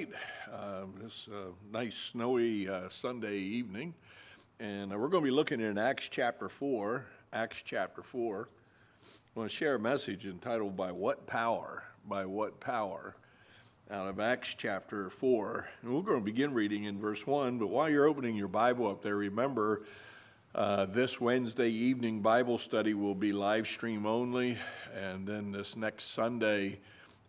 Uh, this uh, nice snowy uh, Sunday evening, and uh, we're going to be looking in Acts chapter 4. Acts chapter 4. I want to share a message entitled By What Power? By What Power? Out of Acts chapter 4. And we're going to begin reading in verse 1, but while you're opening your Bible up there, remember uh, this Wednesday evening Bible study will be live stream only, and then this next Sunday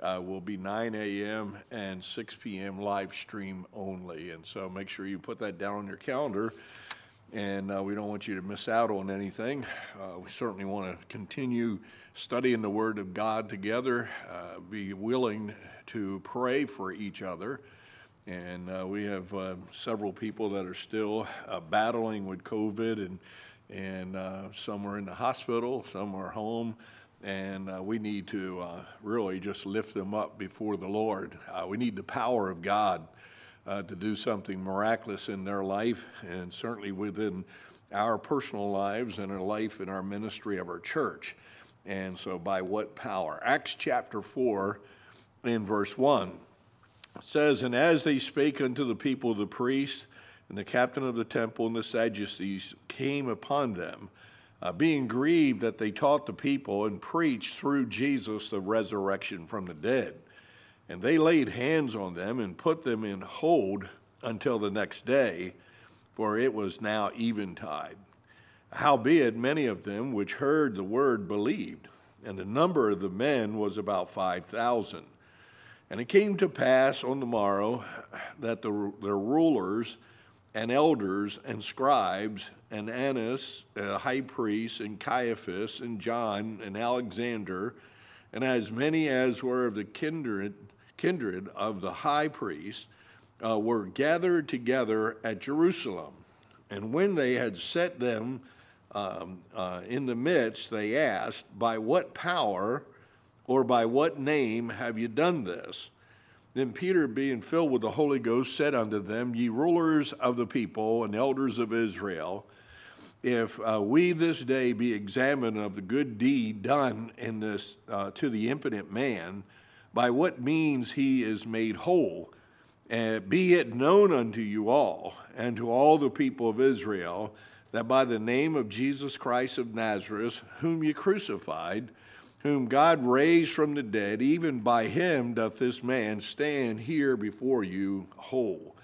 uh, will be 9 a.m. and 6 p.m. live stream only. And so make sure you put that down on your calendar. And uh, we don't want you to miss out on anything. Uh, we certainly want to continue studying the Word of God together, uh, be willing to pray for each other. And uh, we have uh, several people that are still battling with COVID, and, and some are in the hospital, some are home and uh, we need to uh, really just lift them up before the Lord. Uh, we need the power of God uh, to do something miraculous in their life, and certainly within our personal lives and our life in our ministry of our church. And so, by what power? Acts chapter 4, in verse 1 says, And as they spake unto the people, the priests and the captain of the temple and the Sadducees came upon them uh, being grieved that they taught the people and preached through Jesus the resurrection from the dead. And they laid hands on them and put them in hold until the next day, for it was now eventide. Howbeit, many of them which heard the word believed, and the number of the men was about 5,000. And it came to pass on the morrow that the, their rulers and elders and scribes and Annas, uh, high priest, and Caiaphas, and John, and Alexander, and as many as were of the kindred, kindred of the high priest, uh, were gathered together at Jerusalem. And when they had set them um, uh, in the midst, they asked, By what power or by what name have you done this? Then Peter, being filled with the Holy Ghost, said unto them, Ye rulers of the people and elders of Israel, if uh, we this day be examined of the good deed done in this uh, to the impotent man, by what means he is made whole, uh, be it known unto you all and to all the people of Israel that by the name of Jesus Christ of Nazareth, whom ye crucified, whom God raised from the dead, even by him doth this man stand here before you whole.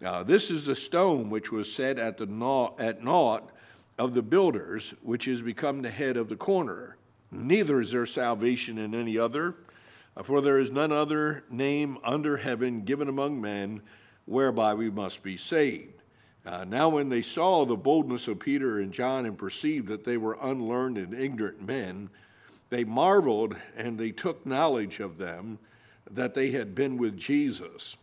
Now, this is the stone which was set at, the naught, at naught of the builders, which is become the head of the corner. Neither is there salvation in any other, for there is none other name under heaven given among men whereby we must be saved. Uh, now, when they saw the boldness of Peter and John and perceived that they were unlearned and ignorant men, they marveled and they took knowledge of them that they had been with Jesus.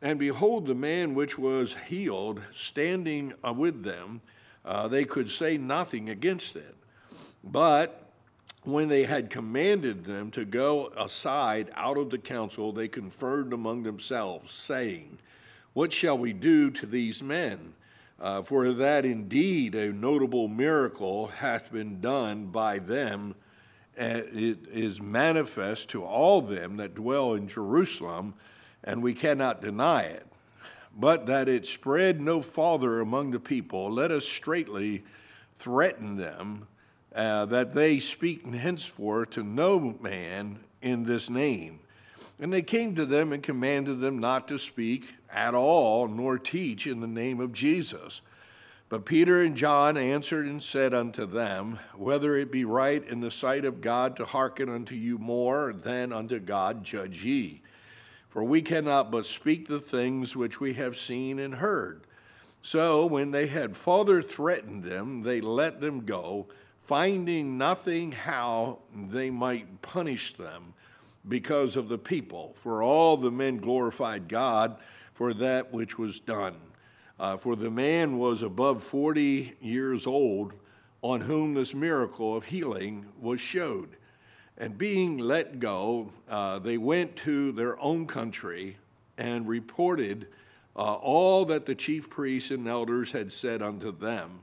And behold, the man which was healed standing uh, with them, uh, they could say nothing against it. But when they had commanded them to go aside out of the council, they conferred among themselves, saying, What shall we do to these men? Uh, for that indeed a notable miracle hath been done by them it is manifest to all them that dwell in Jerusalem, and we cannot deny it. But that it spread no farther among the people, let us straightly threaten them uh, that they speak henceforth to no man in this name. And they came to them and commanded them not to speak at all, nor teach in the name of Jesus. But Peter and John answered and said unto them, Whether it be right in the sight of God to hearken unto you more than unto God, judge ye. For we cannot but speak the things which we have seen and heard. So when they had further threatened them, they let them go, finding nothing how they might punish them because of the people. For all the men glorified God for that which was done. Uh, for the man was above 40 years old on whom this miracle of healing was showed. And being let go, uh, they went to their own country and reported uh, all that the chief priests and elders had said unto them.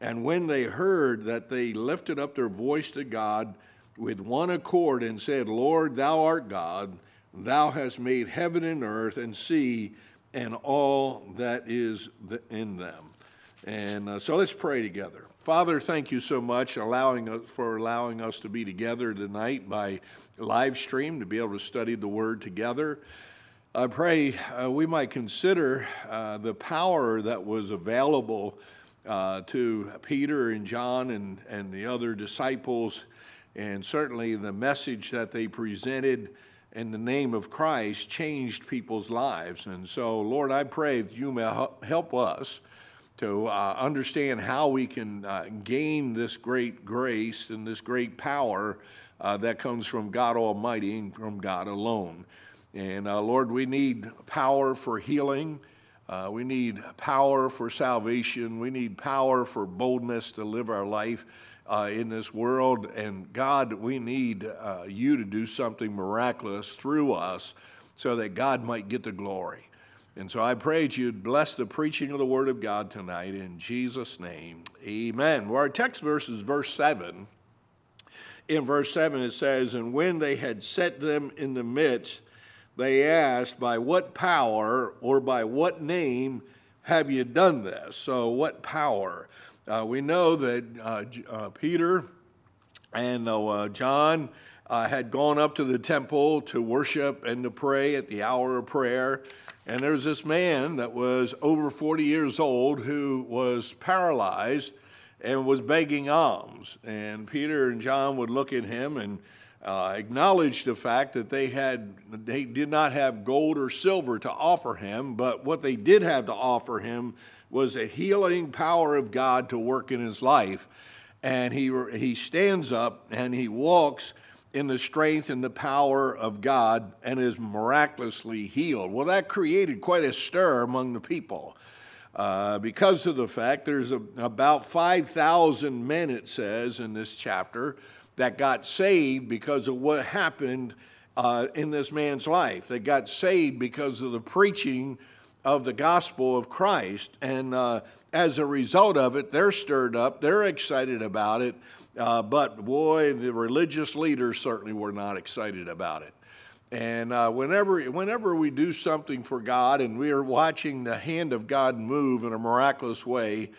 And when they heard that, they lifted up their voice to God with one accord and said, Lord, thou art God Thou hast made heaven and earth and sea and all that is in them. And uh, so let's pray together. Father, thank you so much allowing us, for allowing us to be together tonight by live stream to be able to study the Word together. I pray uh, we might consider uh, the power that was available uh, to Peter and John and, and the other disciples, and certainly the message that they presented in the name of Christ changed people's lives. And so, Lord, I pray that you may help us to uh, understand how we can uh, gain this great grace and this great power uh, that comes from God Almighty and from God alone. And uh, Lord, we need power for healing. Uh, we need power for salvation. We need power for boldness to live our life uh, in this world. And God, we need uh, you to do something miraculous through us so that God might get the glory. And so I pray that you'd bless the preaching of the Word of God tonight in Jesus' name. Amen. Well, our text verse is verse 7. In verse 7, it says, And when they had set them in the midst, they asked, By what power or by what name have you done this? So, what power? Uh, we know that uh, uh, Peter and uh, John had gone up to the temple to worship and to pray at the hour of prayer. And there was this man that was over 40 years old who was paralyzed and was begging alms. And Peter and John would look at him and uh, acknowledge the fact that they had they did not have gold or silver to offer him, but what they did have to offer him was a healing power of God to work in his life. And he, he stands up and he walks in the strength and the power of God and is miraculously healed. Well, that created quite a stir among the people. Uh, because of the fact there's a, about 5,000 men, it says in this chapter, that got saved because of what happened uh, in this man's life. They got saved because of the preaching of the gospel of Christ. And uh, as a result of it, they're stirred up, they're excited about it. Uh, but boy, the religious leaders certainly were not excited about it. And uh, whenever, whenever we do something for God and we are watching the hand of God move in a miraculous way,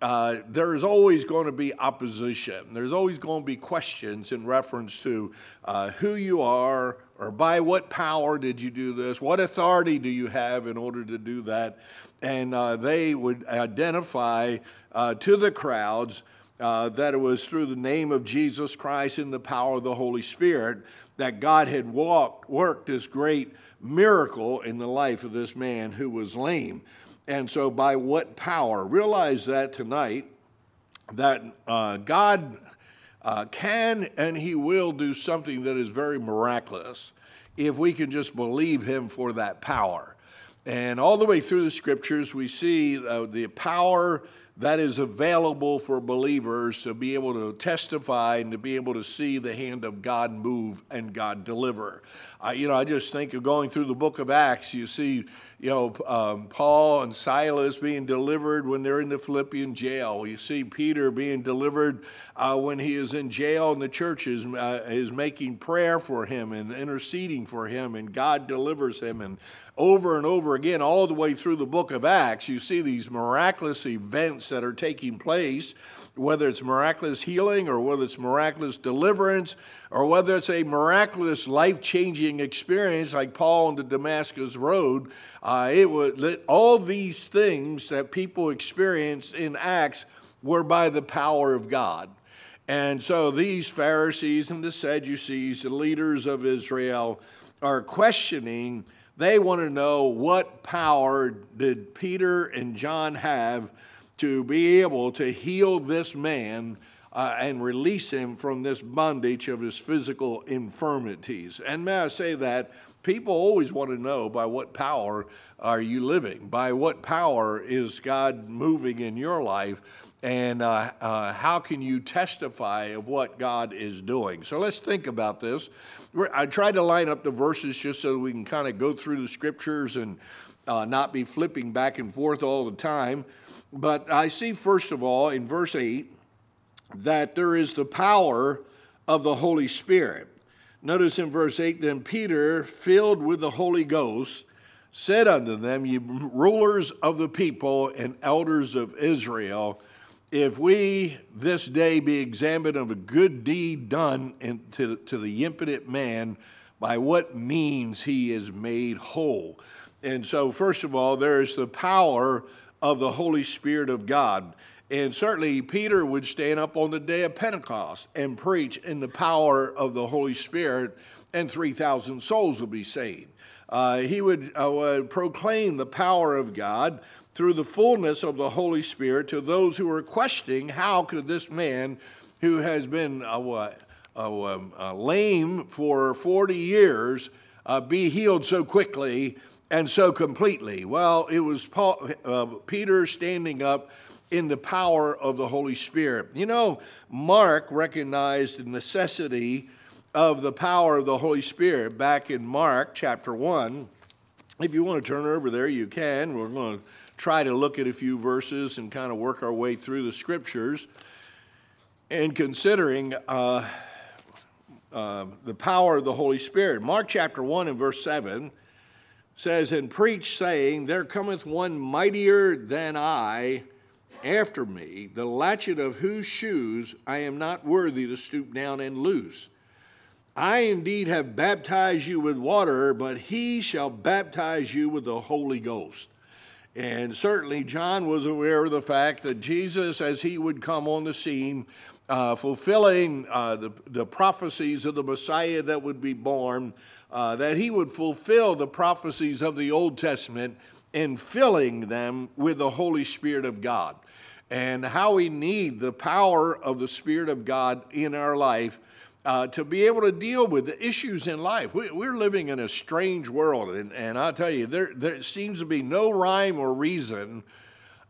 uh, there's always going to be opposition. There's always going to be questions in reference to uh, who you are or by what power did you do this? What authority do you have in order to do that? And uh, they would identify uh, to the crowds uh, that it was through the name of Jesus Christ and the power of the Holy Spirit that God had walked, worked this great miracle in the life of this man who was lame. And so, by what power? Realize that tonight that uh, God uh, can and He will do something that is very miraculous if we can just believe Him for that power. And all the way through the scriptures, we see uh, the power that is available for believers to be able to testify and to be able to see the hand of God move and God deliver. Uh, you know, I just think of going through the book of Acts, you see you know, um, Paul and Silas being delivered when they're in the Philippian jail. You see Peter being delivered uh, when he is in jail, and the church is, uh, is making prayer for him and interceding for him, and God delivers him. And over and over again, all the way through the book of Acts, you see these miraculous events that are taking place whether it's miraculous healing or whether it's miraculous deliverance or whether it's a miraculous life changing experience like Paul on the Damascus Road, uh, it would, all these things that people experience in Acts were by the power of God. And so these Pharisees and the Sadducees, the leaders of Israel, are questioning. They want to know what power did Peter and John have to be able to heal this man uh, and release him from this bondage of his physical infirmities. And may I say that people always want to know by what power are you living? By what power is God moving in your life? And uh, uh, how can you testify of what God is doing? So let's think about this. I tried to line up the verses just so we can kind of go through the scriptures and uh, not be flipping back and forth all the time. But I see, first of all, in verse 8, that there is the power of the Holy Spirit. Notice in verse 8 Then Peter, filled with the Holy Ghost, said unto them, Ye rulers of the people and elders of Israel, if we this day be examined of a good deed done in, to, to the impotent man, by what means he is made whole. And so, first of all, there's the power of the Holy Spirit of God. And certainly, Peter would stand up on the day of Pentecost and preach in the power of the Holy Spirit, and 3,000 souls would be saved. Uh, he would, uh, would proclaim the power of God through the fullness of the Holy Spirit to those who were questioning how could this man who has been uh, uh, um, uh, lame for 40 years uh, be healed so quickly and so completely? Well, it was Paul, uh, Peter standing up in the power of the Holy Spirit. You know, Mark recognized the necessity of the power of the Holy Spirit back in Mark chapter 1. If you want to turn over there, you can. We're going to try to look at a few verses and kind of work our way through the scriptures. And considering uh, uh, the power of the Holy Spirit, Mark chapter 1 and verse 7 says, And preach, saying, There cometh one mightier than I after me, the latchet of whose shoes I am not worthy to stoop down and loose. I indeed have baptized you with water, but he shall baptize you with the Holy Ghost. And certainly, John was aware of the fact that Jesus, as he would come on the scene, uh, fulfilling uh, the, the prophecies of the Messiah that would be born, uh, that he would fulfill the prophecies of the Old Testament and filling them with the Holy Spirit of God. And how we need the power of the Spirit of God in our life uh, to be able to deal with the issues in life. We, are living in a strange world, and, and i tell you, there, there seems to be no rhyme or reason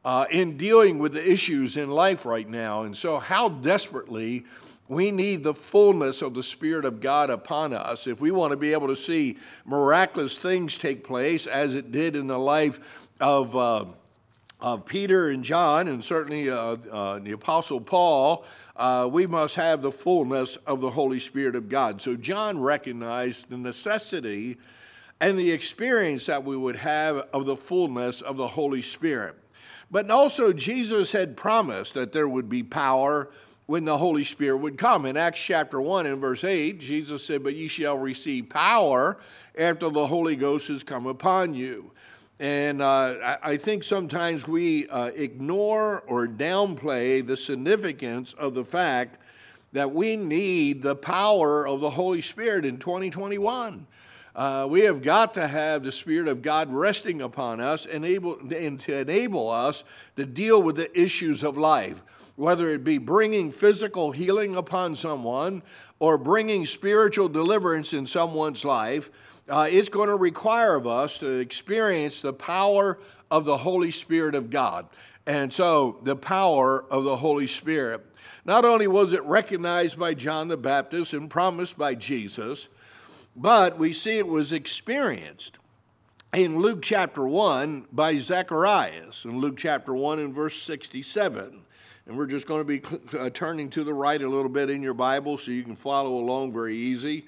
uh, in dealing with the issues in life right now. And so, how desperately we need the fullness of the Spirit of God upon us if we want to be able to see miraculous things take place as it did in the life of. Uh, of Peter and John, and certainly uh, uh, the Apostle Paul, uh, we must have the fullness of the Holy Spirit of God. So John recognized the necessity and the experience that we would have of the fullness of the Holy Spirit. But also, Jesus had promised that there would be power when the Holy Spirit would come. In Acts chapter 1 and verse 8, Jesus said, But ye shall receive power after the Holy Ghost has come upon you. And uh, I think sometimes we uh, ignore or downplay the significance of the fact that we need the power of the Holy Spirit in 2021. Uh, we have got to have the Spirit of God resting upon us and, able, and to enable us to deal with the issues of life, whether it be bringing physical healing upon someone or bringing spiritual deliverance in someone's life uh, it's going to require of us to experience the power of the Holy Spirit of God. And so, the power of the Holy Spirit. Not only was it recognized by John the Baptist and promised by Jesus, but we see it was experienced in Luke chapter 1 by Zacharias, in Luke chapter 1 and verse 67. And we're just going to be uh, turning to the right a little bit in your Bible so you can follow along very easy.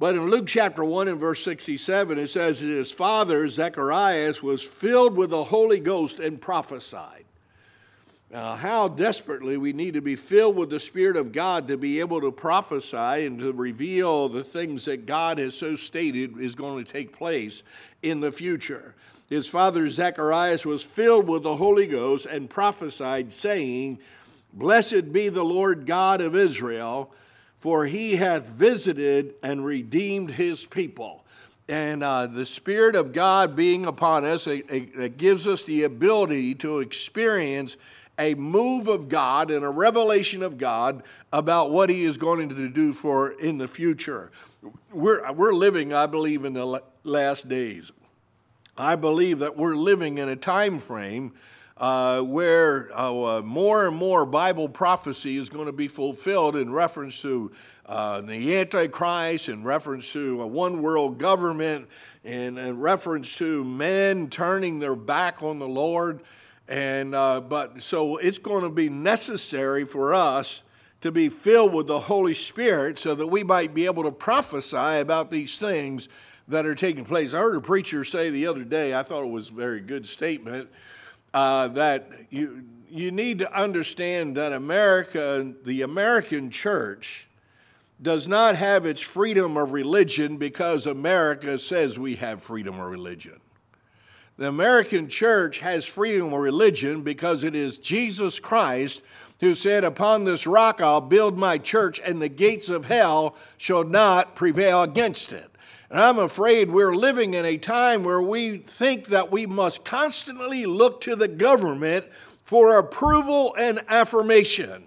But in Luke chapter 1 and verse 67, it says that his father, Zacharias, was filled with the Holy Ghost and prophesied. How desperately we need to be filled with the Spirit of God to be able to prophesy and to reveal the things that God has so stated is going to take place in the future. His father Zacharias was filled with the Holy Ghost and prophesied, saying, Blessed be the Lord God of Israel for he hath visited and redeemed his people. And uh, the Spirit of God being upon us, it, it gives us the ability to experience a move of God and a revelation of God about what He is going to do for in the future. We're, we're living, I believe, in the last days. I believe that we're living in a time frame uh, where uh, more and more Bible prophecy is going to be fulfilled in reference to uh, the Antichrist, in reference to a one world government, in, in, reference to men turning their back on the Lord. And, uh, but so it's going to be necessary for us to be filled with the Holy Spirit so that we might be able to prophesy about these things that are taking place. I heard a preacher say the other day, I thought it was a very good statement, uh, that you, you need to understand that America, the American church, does not have its freedom of religion because America says we have freedom of religion. The American church has freedom of religion because it is Jesus Christ who said, Upon this rock I'll build my church, and the gates of hell shall not prevail against it. And I'm afraid we're living in a time where we think that we must constantly look to the government for approval and affirmation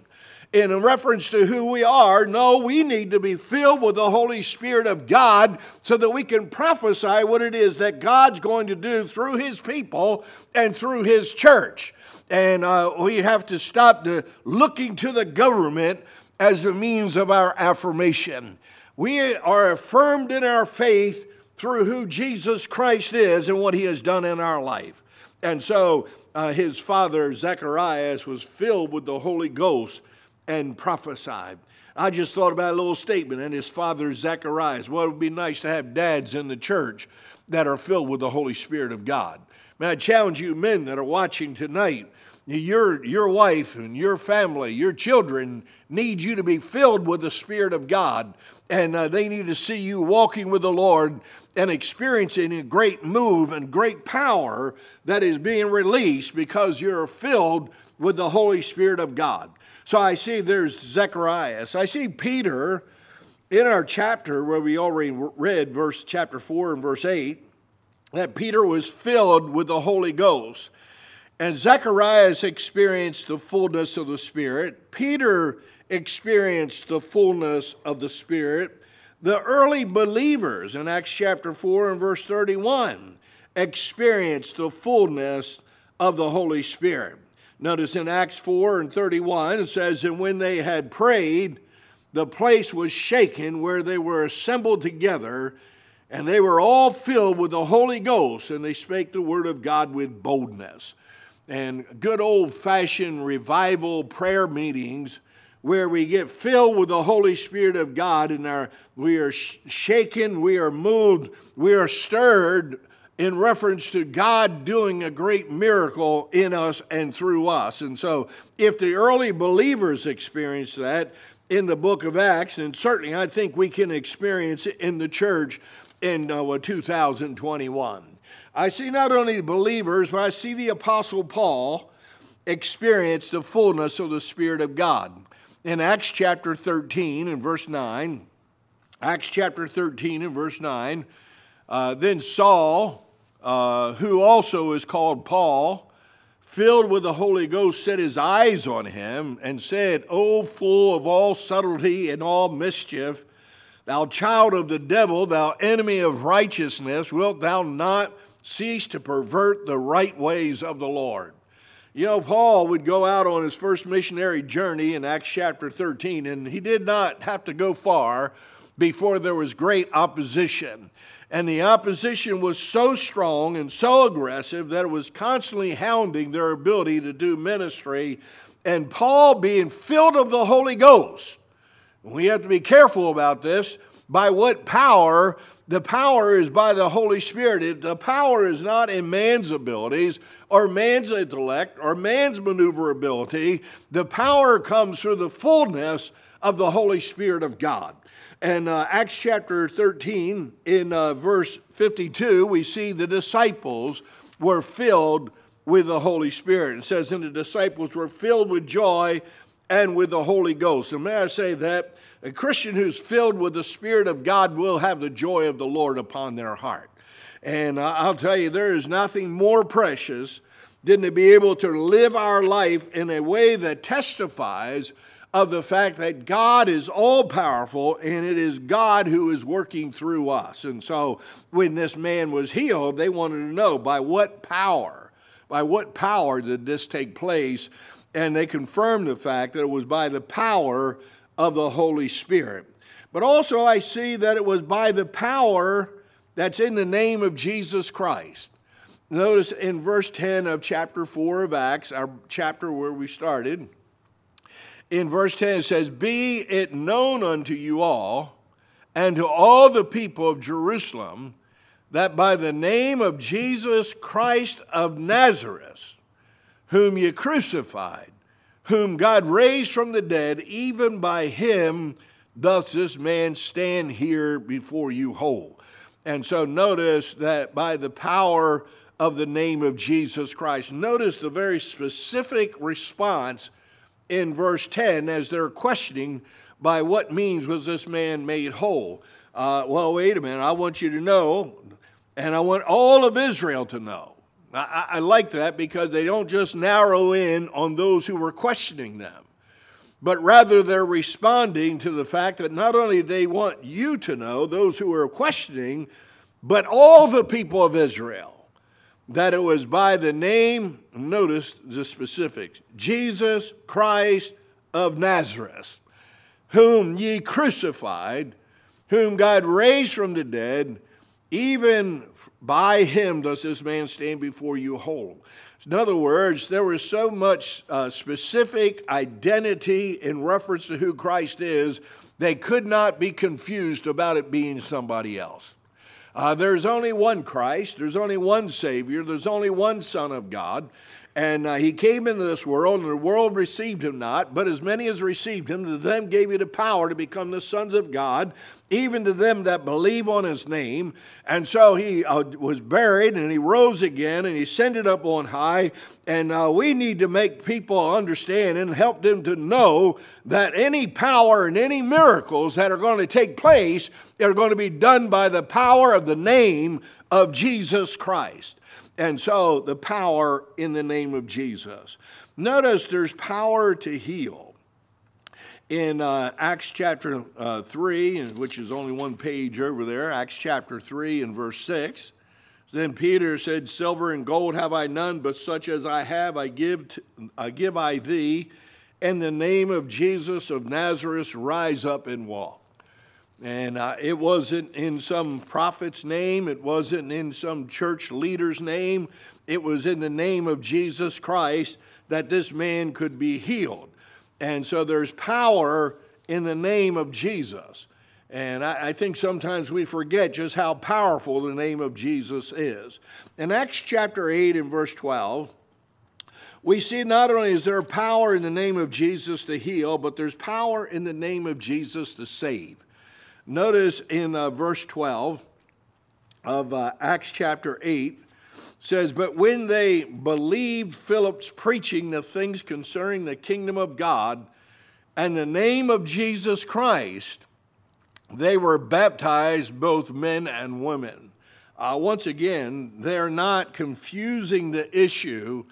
in reference to who we are. No, we need to be filled with the Holy Spirit of God so that we can prophesy what it is that God's going to do through His people and through His church. And uh, we have to stop the looking to the government as a means of our affirmation. We are affirmed in our faith through who Jesus Christ is and what He has done in our life. And so uh, his father, Zacharias, was filled with the Holy Ghost and prophesied. I just thought about a little statement, and his father, Zacharias. Well, it would be nice to have dads in the church that are filled with the Holy Spirit of God. May I challenge you, men that are watching tonight, your, your wife and your family, your children need you to be filled with the Spirit of God, and uh, they need to see you walking with the Lord and experiencing a great move and great power that is being released because you're filled with the Holy Spirit of God. So I see there's Zechariah. I see Peter in our chapter where we already read, verse chapter 4 and verse 8, that Peter was filled with the Holy Ghost. And Zacharias experienced the fullness of the Spirit. Peter experienced the fullness of the Spirit. The early believers in Acts chapter 4 and verse 31 experienced the fullness of the Holy Spirit. Notice in Acts 4 and 31, it says, And when they had prayed, the place was shaken where they were assembled together, and they were all filled with the Holy Ghost, and they spake the word of God with boldness. And good old fashioned revival prayer meetings where we get filled with the Holy Spirit of God and our, we are shaken, we are moved, we are stirred in reference to God doing a great miracle in us and through us. And so, if the early believers experienced that in the book of Acts, and certainly I think we can experience it in the church in uh, 2021. I see not only believers, but I see the Apostle Paul experience the fullness of the Spirit of God. In Acts chapter 13 and verse 9, Acts chapter 13 and verse 9, uh, then Saul, uh, who also is called Paul, filled with the Holy Ghost, set his eyes on him and said, O full of all subtlety and all mischief, thou child of the devil, thou enemy of righteousness, wilt thou not cease to pervert the right ways of the Lord? You know, Paul would go out on his first missionary journey in Acts chapter 13, and he did not have to go far before there was great opposition. And the opposition was so strong and so aggressive that it was constantly hounding their ability to do ministry. And Paul, being filled of the Holy Ghost, we have to be careful about this. By what power? The power is by the Holy Spirit. the power is not in man's abilities or man's intellect or man's maneuverability. The power comes through the fullness of the Holy Spirit of God. And uh, Acts chapter 13, in uh, verse 52, we see the disciples were filled with the Holy Spirit. It says, And the disciples were filled with joy and with the Holy Ghost. And may I say that a Christian who's filled with the Spirit of God will have the joy of the Lord upon their heart. And I'll tell you, there is nothing more precious than to be able to live our life in a way that testifies of the fact that God is all powerful and it is God who is working through us. And so when this man was healed, they wanted to know by what power, by what power did this take place? And they confirmed the fact that it was by the power of the Holy Spirit. But also, I see that it was by the power that's in the name of Jesus Christ. Notice in verse 10 of chapter 4 of Acts, our chapter where we started, in verse 10 it says, Be it known unto you all and to all the people of Jerusalem that by the name of Jesus Christ of Nazareth, whom ye crucified, whom God raised from the dead, even by him doth this man stand here before you whole. And so notice that by the power of the name of Jesus Christ, notice the very specific response in verse 10 as they're questioning by what means was this man made whole. Uh, well, wait a minute, I want you to know, and I want all of Israel to know. I, I like that because they don't just narrow in on those who were questioning them, but rather they're responding to the fact that not only they want you to know, those who are questioning, but all the people of Israel that it was by the name, notice the specifics, Jesus Christ of Nazareth, whom ye crucified, whom God raised from the dead, even by him does this man stand before you whole. In other words, there was so much uh, specific identity in reference to who Christ is, they could not be confused about it being somebody else. Uh, there's only one Christ, there's only one Savior, there's only one Son of God. And uh, he came into this world, and the world received him not. But as many as received him, to them gave he the power to become the sons of God, even to them that believe on his name. And so he uh, was buried, and he rose again, and he ascended up on high. And uh, we need to make people understand and help them to know that any power and any miracles that are going to take place are going to be done by the power of the name of Jesus Christ. And so the power in the name of Jesus. Notice there's power to heal. In uh, Acts chapter uh, 3, which is only one page over there, Acts chapter 3 and verse 6, then Peter said, Silver and gold have I none, but such as I have I give, to, I give I thee. In the name of Jesus of Nazareth, rise up and walk. And uh, it wasn't in some prophet's name, it wasn't in some church leader's name, it was in the name of Jesus Christ that this man could be healed. And so there's power in the name of Jesus. And I, I, think sometimes we forget just how powerful the name of Jesus is. In Acts chapter 8 and verse 12, we see not only is there power in the name of Jesus to heal, but there's power in the name of Jesus to save. Notice in uh, verse 12 of uh, Acts chapter 8 says, But when they believed Philip's preaching the things concerning the kingdom of God and the name of Jesus Christ, they were baptized, both men and women. Uh, once again, they're not confusing the issue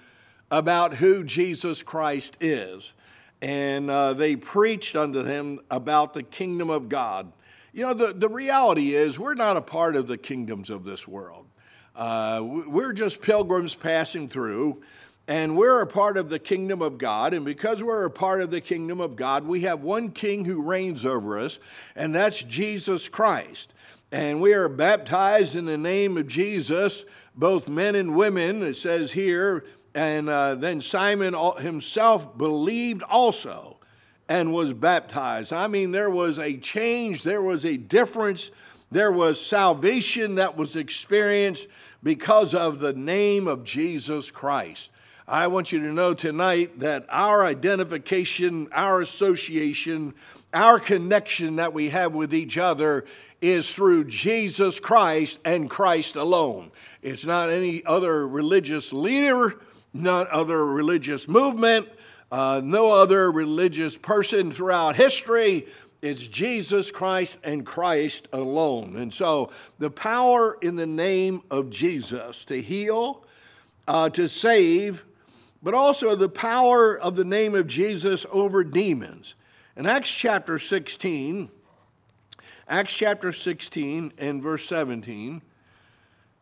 about who Jesus Christ is. And uh, they preached unto them about the kingdom of God. You know, the, the reality is we're not a part of the kingdoms of this world. Uh, we're just pilgrims passing through, and we're a part of the kingdom of God. And because we're a part of the kingdom of God, we have one king who reigns over us, and that's Jesus Christ. And we are baptized in the name of Jesus, both men and women, it says here. And uh, then Simon himself believed also and was baptized. I mean, there was a change, there was a difference, there was salvation that was experienced because of the name of Jesus Christ. I want you to know tonight that our identification, our association, our connection that we have with each other is through Jesus Christ and Christ alone. It's not any other religious leader, not other religious movement, uh, no other religious person throughout history. It's Jesus Christ and Christ alone. And so the power in the name of Jesus to heal, uh, to save, but also the power of the name of Jesus over demons. In Acts chapter 16, Acts chapter 16 and verse 17,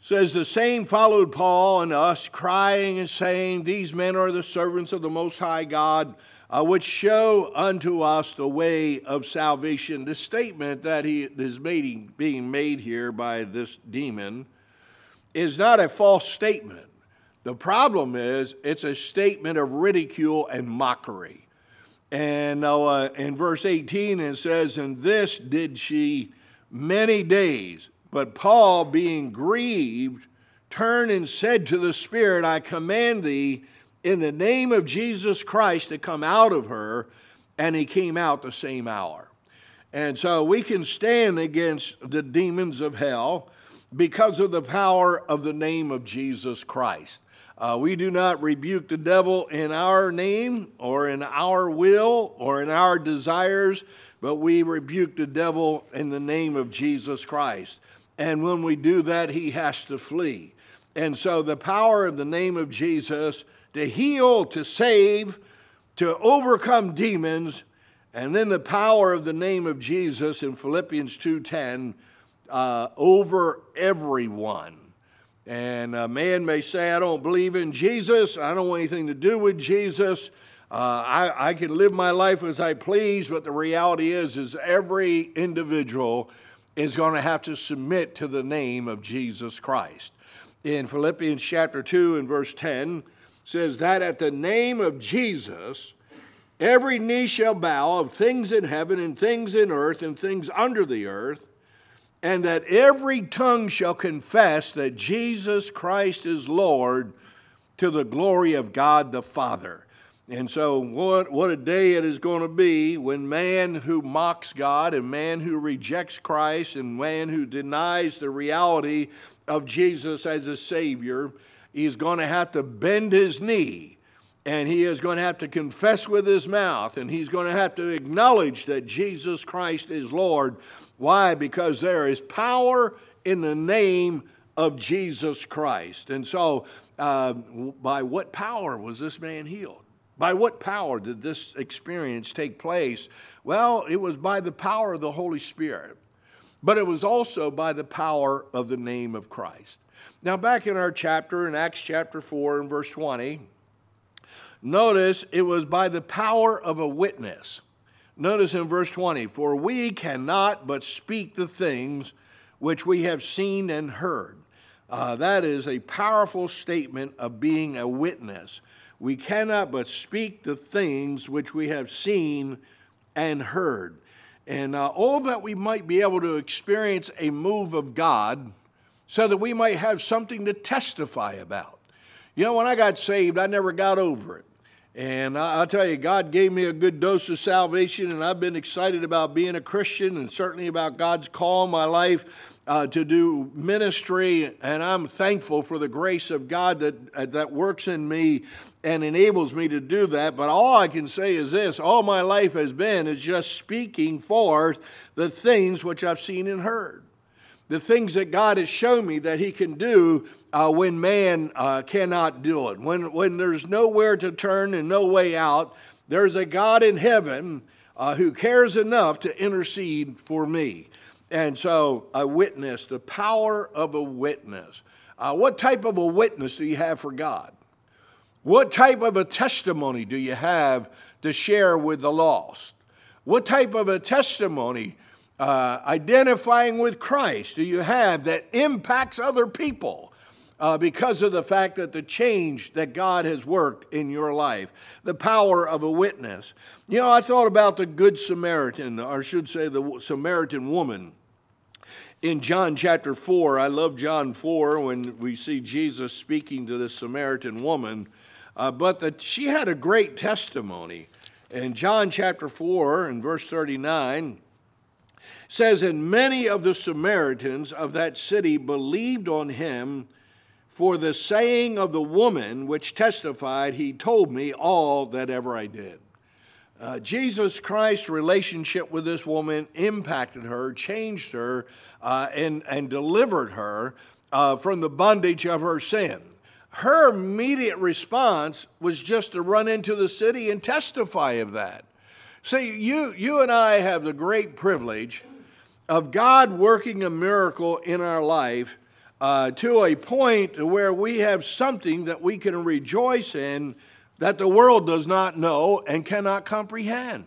says the same followed Paul and us, crying and saying, These men are the servants of the Most High God, uh, which show unto us the way of salvation. The statement that he is made, being made here by this demon is not a false statement. The problem is it's a statement of ridicule and mockery. And uh, in verse 18, it says, And this did she many days. But Paul, being grieved, turned and said to the Spirit, I command thee in the name of Jesus Christ to come out of her. And he came out the same hour. And so we can stand against the demons of hell because of the power of the name of Jesus Christ. Uh, we do not rebuke the devil in our name or in our will or in our desires, but we rebuke the devil in the name of Jesus Christ. And when we do that, he has to flee. And so the power of the name of Jesus to heal, to save, to overcome demons, and then the power of the name of Jesus in Philippians 2:10 uh, over everyone. And a man may say, I don't believe in Jesus, I don't want anything to do with Jesus. Uh, I, I can live my life as I please, but the reality is, is every individual is going to have to submit to the name of Jesus Christ. In Philippians chapter 2 and verse 10 says that at the name of Jesus, every knee shall bow of things in heaven and things in earth and things under the earth, and that every tongue shall confess that Jesus Christ is Lord to the glory of God the Father. And so, what, what a day it is going to be when man who mocks God and man who rejects Christ and man who denies the reality of Jesus as a Savior, is going to have to bend his knee and he is going to have to confess with his mouth and he's going to have to acknowledge that Jesus Christ is Lord why? Because there is power in the name of Jesus Christ. And so, uh, by what power was this man healed? By what power did this experience take place? Well, it was by the power of the Holy Spirit, but it was also by the power of the name of Christ. Now, back in our chapter, in Acts chapter 4 and verse 20, notice it was by the power of a witness. Notice in verse 20, for we cannot but speak the things which we have seen and heard. Uh, that is a powerful statement of being a witness. We cannot but speak the things which we have seen and heard. And uh, all that we might be able to experience a move of God so that we might have something to testify about. You know, when I got saved, I never got over it. And I'll tell you, God gave me a good dose of salvation, and I've been excited about being a Christian and certainly about God's call in my life uh, to do ministry. And I'm thankful for the grace of God that, uh, that works in me and enables me to do that. But all I can say is this all my life has been is just speaking forth the things which I've seen and heard the things that God has shown me that He can do uh, when man uh, cannot do it. When, when there's nowhere to turn and no way out, there's a God in heaven uh, who cares enough to intercede for me. And so, a witness, the power of a witness. Uh, what type of a witness do you have for God? What type of a testimony do you have to share with the lost? What type of a testimony uh, identifying with Christ do you have that impacts other people uh, because of the fact that the change that God has worked in your life, the power of a witness? You know, I thought about the Good Samaritan, or I should say the Samaritan woman. In John chapter 4, I love John 4 when we see Jesus speaking to this Samaritan woman, uh, but that she had a great testimony. In John chapter 4 and verse 39, says, And many of the Samaritans of that city believed on him for the saying of the woman which testified, He told me all that ever I did. Uh, Jesus Christ's relationship with this woman impacted her, changed her, uh, and, and delivered her uh, from the bondage of her sin. Her immediate response was just to run into the city and testify of that. See, you, you and I have the great privilege of God working a miracle in our life uh, to a point where we have something that we can rejoice in that the world does not know and cannot comprehend.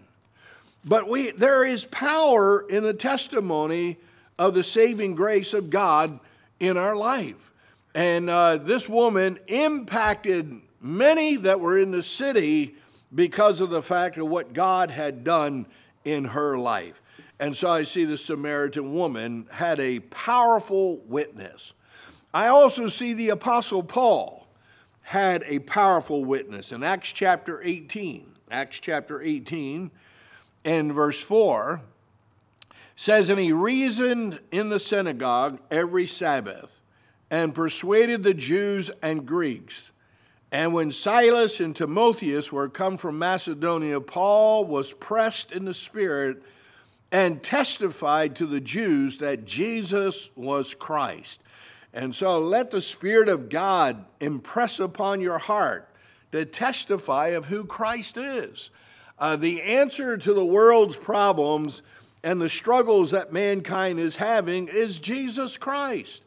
But we, there is power in the testimony of the saving grace of God in our life. And uh, this woman impacted many that were in the city because of the fact of what God had done in her life. And so I see the Samaritan woman had a powerful witness. I also see the Apostle Paul had a powerful witness in Acts chapter 18. Acts chapter 18 and verse 4 says, And he reasoned in the synagogue every Sabbath and persuaded the Jews and Greeks. And when Silas and Timotheus were come from Macedonia, Paul was pressed in the Spirit and testified to the Jews that Jesus was Christ. And so let the Spirit of God impress upon your heart to testify of who Christ is. Uh, the answer to the world's problems and the struggles that mankind is having is Jesus Christ.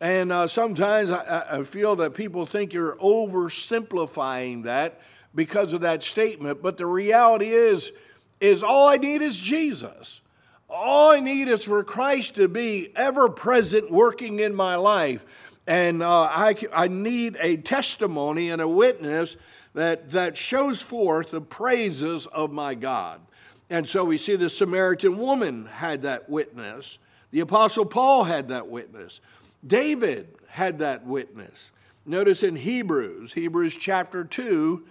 And uh, sometimes I, I feel that people think you're oversimplifying that because of that statement. But the reality is, is all I need is Jesus. All I need is for Christ to be ever present, working in my life. And uh, I, I need a testimony and a witness that, that shows forth the praises of my God. And so we see the Samaritan woman had that witness. The Apostle Paul had that witness. David had that witness. Notice in Hebrews, Hebrews chapter 2,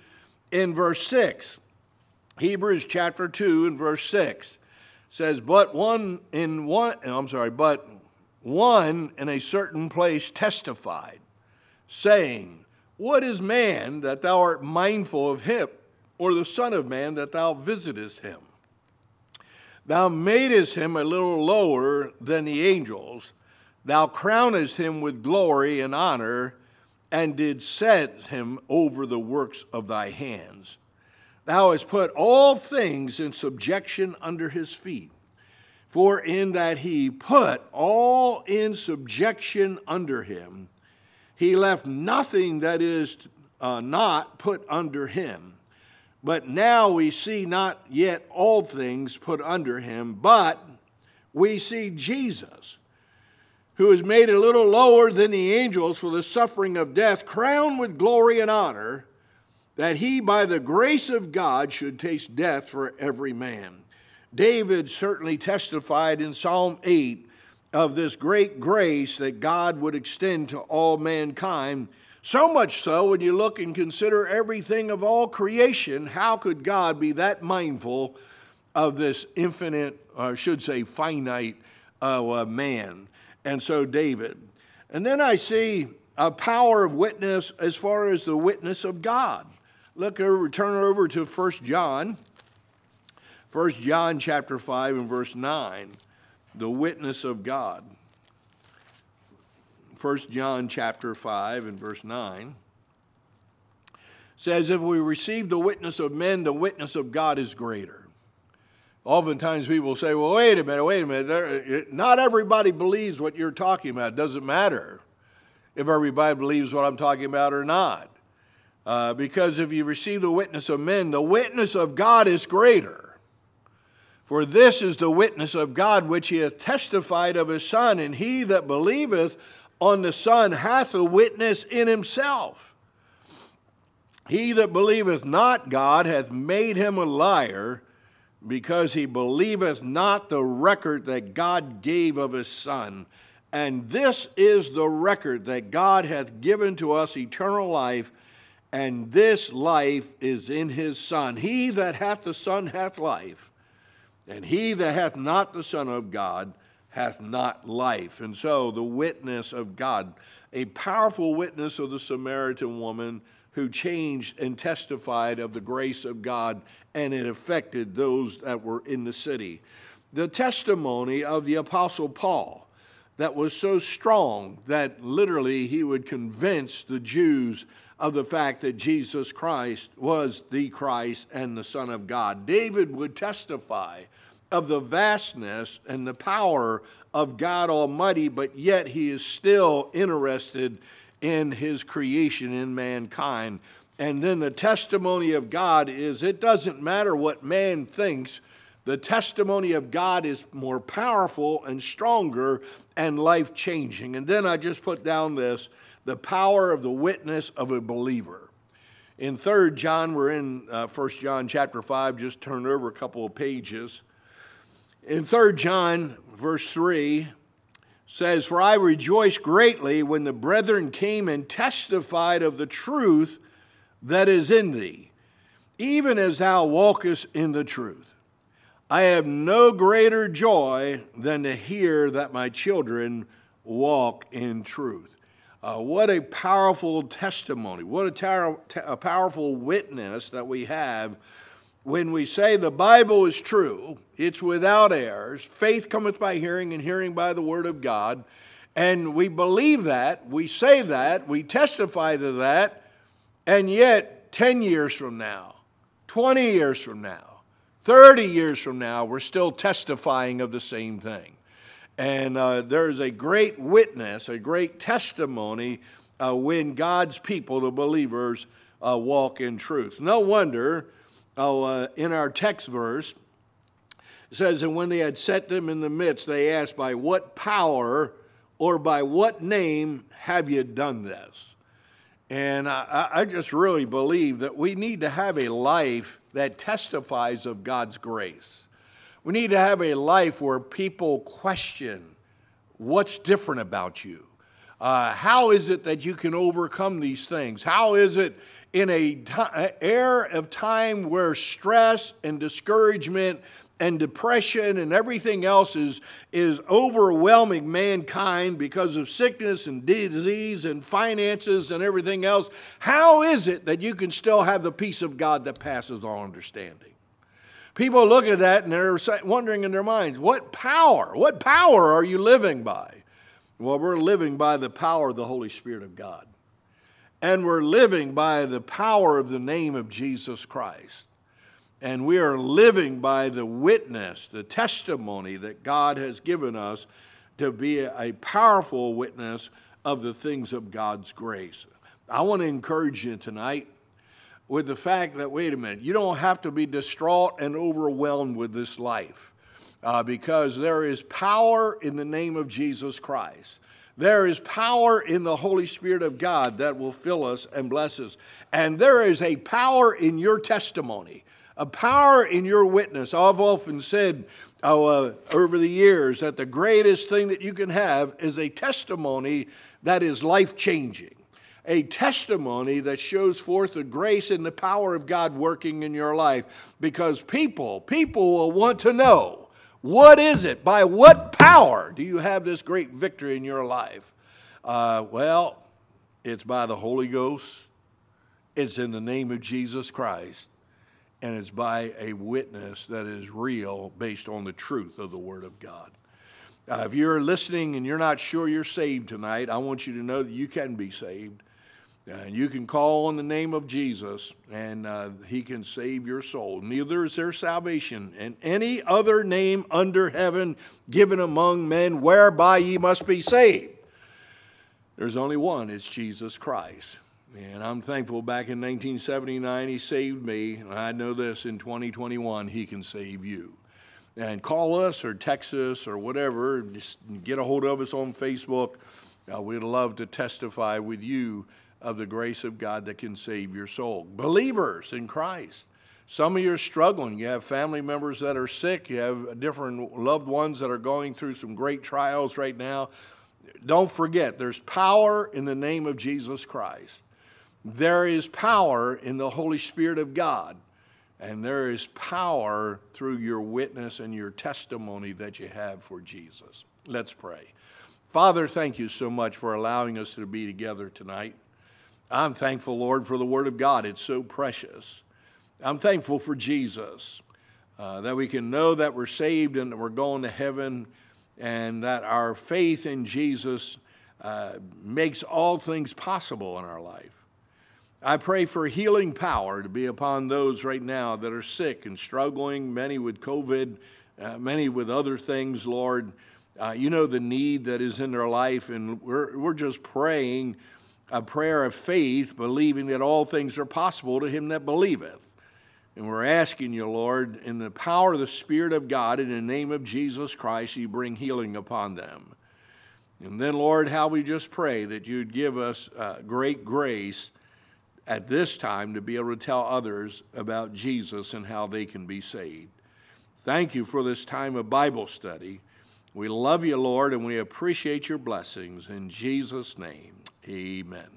in verse 6. Hebrews chapter 2 and verse 6 says, But one in one, oh, I'm sorry, but one in a certain place testified, saying, What is man that thou art mindful of him, or the Son of Man that thou visitest him? Thou madest him a little lower than the angels Thou crownest him with glory and honor, and did set him over the works of thy hands. Thou hast put all things in subjection under his feet. For in that he put all in subjection under him, he left nothing that is uh, not put under him. But now we see not yet all things put under him, but we see Jesus who is made a little lower than the angels for the suffering of death, crowned with glory and honor, that he, by the grace of God, should taste death for every man. David certainly testified in Psalm 8 of this great grace that God would extend to all mankind. So much so, when you look and consider everything of all creation, how could God be that mindful of this infinite, or I should say, finite uh, man? And so David. And then I see a power of witness as far as the witness of God. Look over, turn over to 1 John, 1 John chapter 5 and verse 9, the witness of God. 1 John chapter 5 and verse 9 says, If we receive the witness of men, the witness of God is greater. Oftentimes people say, well, wait a minute, wait a minute. Not everybody believes what you're talking about. It doesn't matter if everybody believes what I'm talking about or not. Uh, because if you receive the witness of men, the witness of God is greater. For this is the witness of God which he hath testified of his Son, and he that believeth on the Son hath a witness in himself. He that believeth not God hath made him a liar because he believeth not the record that God gave of his Son. And this is the record that God hath given to us eternal life, and this life is in his Son. He that hath the Son hath life, and he that hath not the Son of God hath not life. And so the witness of God, a powerful witness of the Samaritan woman who changed and testified of the grace of God and it affected those that were in the city. The testimony of the Apostle Paul that was so strong that literally he would convince the Jews of the fact that Jesus Christ was the Christ and the Son of God. David would testify of the vastness and the power of God Almighty, but yet he is still interested in his creation in mankind. And then the testimony of God is it doesn't matter what man thinks, the testimony of God is more powerful and stronger and life changing. And then I just put down this the power of the witness of a believer. In 3rd John, we're in uh, 1 John chapter 5, just turn over a couple of pages. In 3rd John, verse 3, says, For I rejoice greatly when the brethren came and testified of the truth that is in thee, even as thou walkest in the truth. I have no greater joy than to hear that my children walk in truth. Uh, what a powerful testimony, what a, tar- a powerful witness that we have when we say the Bible is true, it's without errors, faith cometh by hearing, and hearing by the word of God, and we believe that, we say that, we testify to that, and yet 10 years from now, 20 years from now, 30 years from now, we're still testifying of the same thing. And uh, there's a great witness, a great testimony uh, when God's people, the believers, uh, walk in truth. No wonder uh, in our text verse, it says, And when they had set them in the midst, they asked, By what power or by what name have you done this? And I, I just really believe that we need to have a life that testifies of God's grace. We need to have a life where people question what's different about you. Uh, how is it that you can overcome these things? How is it in a t- era of time where stress and discouragement and depression and everything else is, is overwhelming mankind because of sickness and disease and finances and everything else, how is it that you can still have the peace of God that passes all understanding? People look at that and they're wondering in their minds, what power, what power are you living by? Well, we're living by the power of the Holy Spirit of God and we're living by the power of the name of Jesus Christ. And we are living by the witness, the testimony that God has given us to be a powerful witness of the things of God's grace. I want to encourage you tonight with the fact that, wait a minute, you don't have to be distraught and overwhelmed with this life uh, because there is power in the name of Jesus Christ. There is power in the Holy Spirit of God that will fill us and bless us. And there is a power in your testimony, a power in your witness. I've often said oh, uh, over the years that the greatest thing that you can have is a testimony that is life changing. A testimony that shows forth the grace and the power of God working in your life because people, people will want to know what is it? By what power do you have this great victory in your life? Uh, well, it's by the Holy Ghost, it's in the name of Jesus Christ, and it's by a witness that is real based on the truth of the Word of God. Uh, if you're listening and you're not sure you're saved tonight, I want you to know that you can be saved. Uh, you can call on the name of Jesus and uh, he can save your soul. Neither is there salvation in any other name under heaven given among men whereby ye must be saved. There's only one, it's Jesus Christ. And I'm thankful back in 1979 he saved me. And I know this in 2021 he can save you. And call us or text us or whatever. Just get a hold of us on Facebook. Uh, we'd love to testify with you of the grace of God that can save your soul. Believers in Christ. Some of you are struggling. You have family members that are sick. You have different loved ones that are going through some great trials right now. Don't forget, there's power in the name of Jesus Christ. There is power in the Holy Spirit of God. And there is power through your witness and your testimony that you have for Jesus. Let's pray. Father, thank you so much for allowing us to be together tonight. I'm thankful, Lord, for the Word of God. It's so precious. I'm thankful for Jesus, uh, that we can know that we're saved and that we're going to heaven, and that our faith in Jesus uh, makes all things possible in our life. I pray for healing power to be upon those right now that are sick and struggling, many with COVID, uh, many with other things, Lord. Uh, you know the need that is in their life, and we're, we're just praying a prayer of faith, believing that all things are possible to him that believeth. And we're asking you, Lord, in the power of the Spirit of God, in the name of Jesus Christ, you bring healing upon them. And then, Lord, how we just pray that you'd give us uh, great grace at this time to be able to tell others about Jesus and how they can be saved. Thank you for this time of Bible study. We love you, Lord, and we appreciate your blessings. In Jesus' name, amen.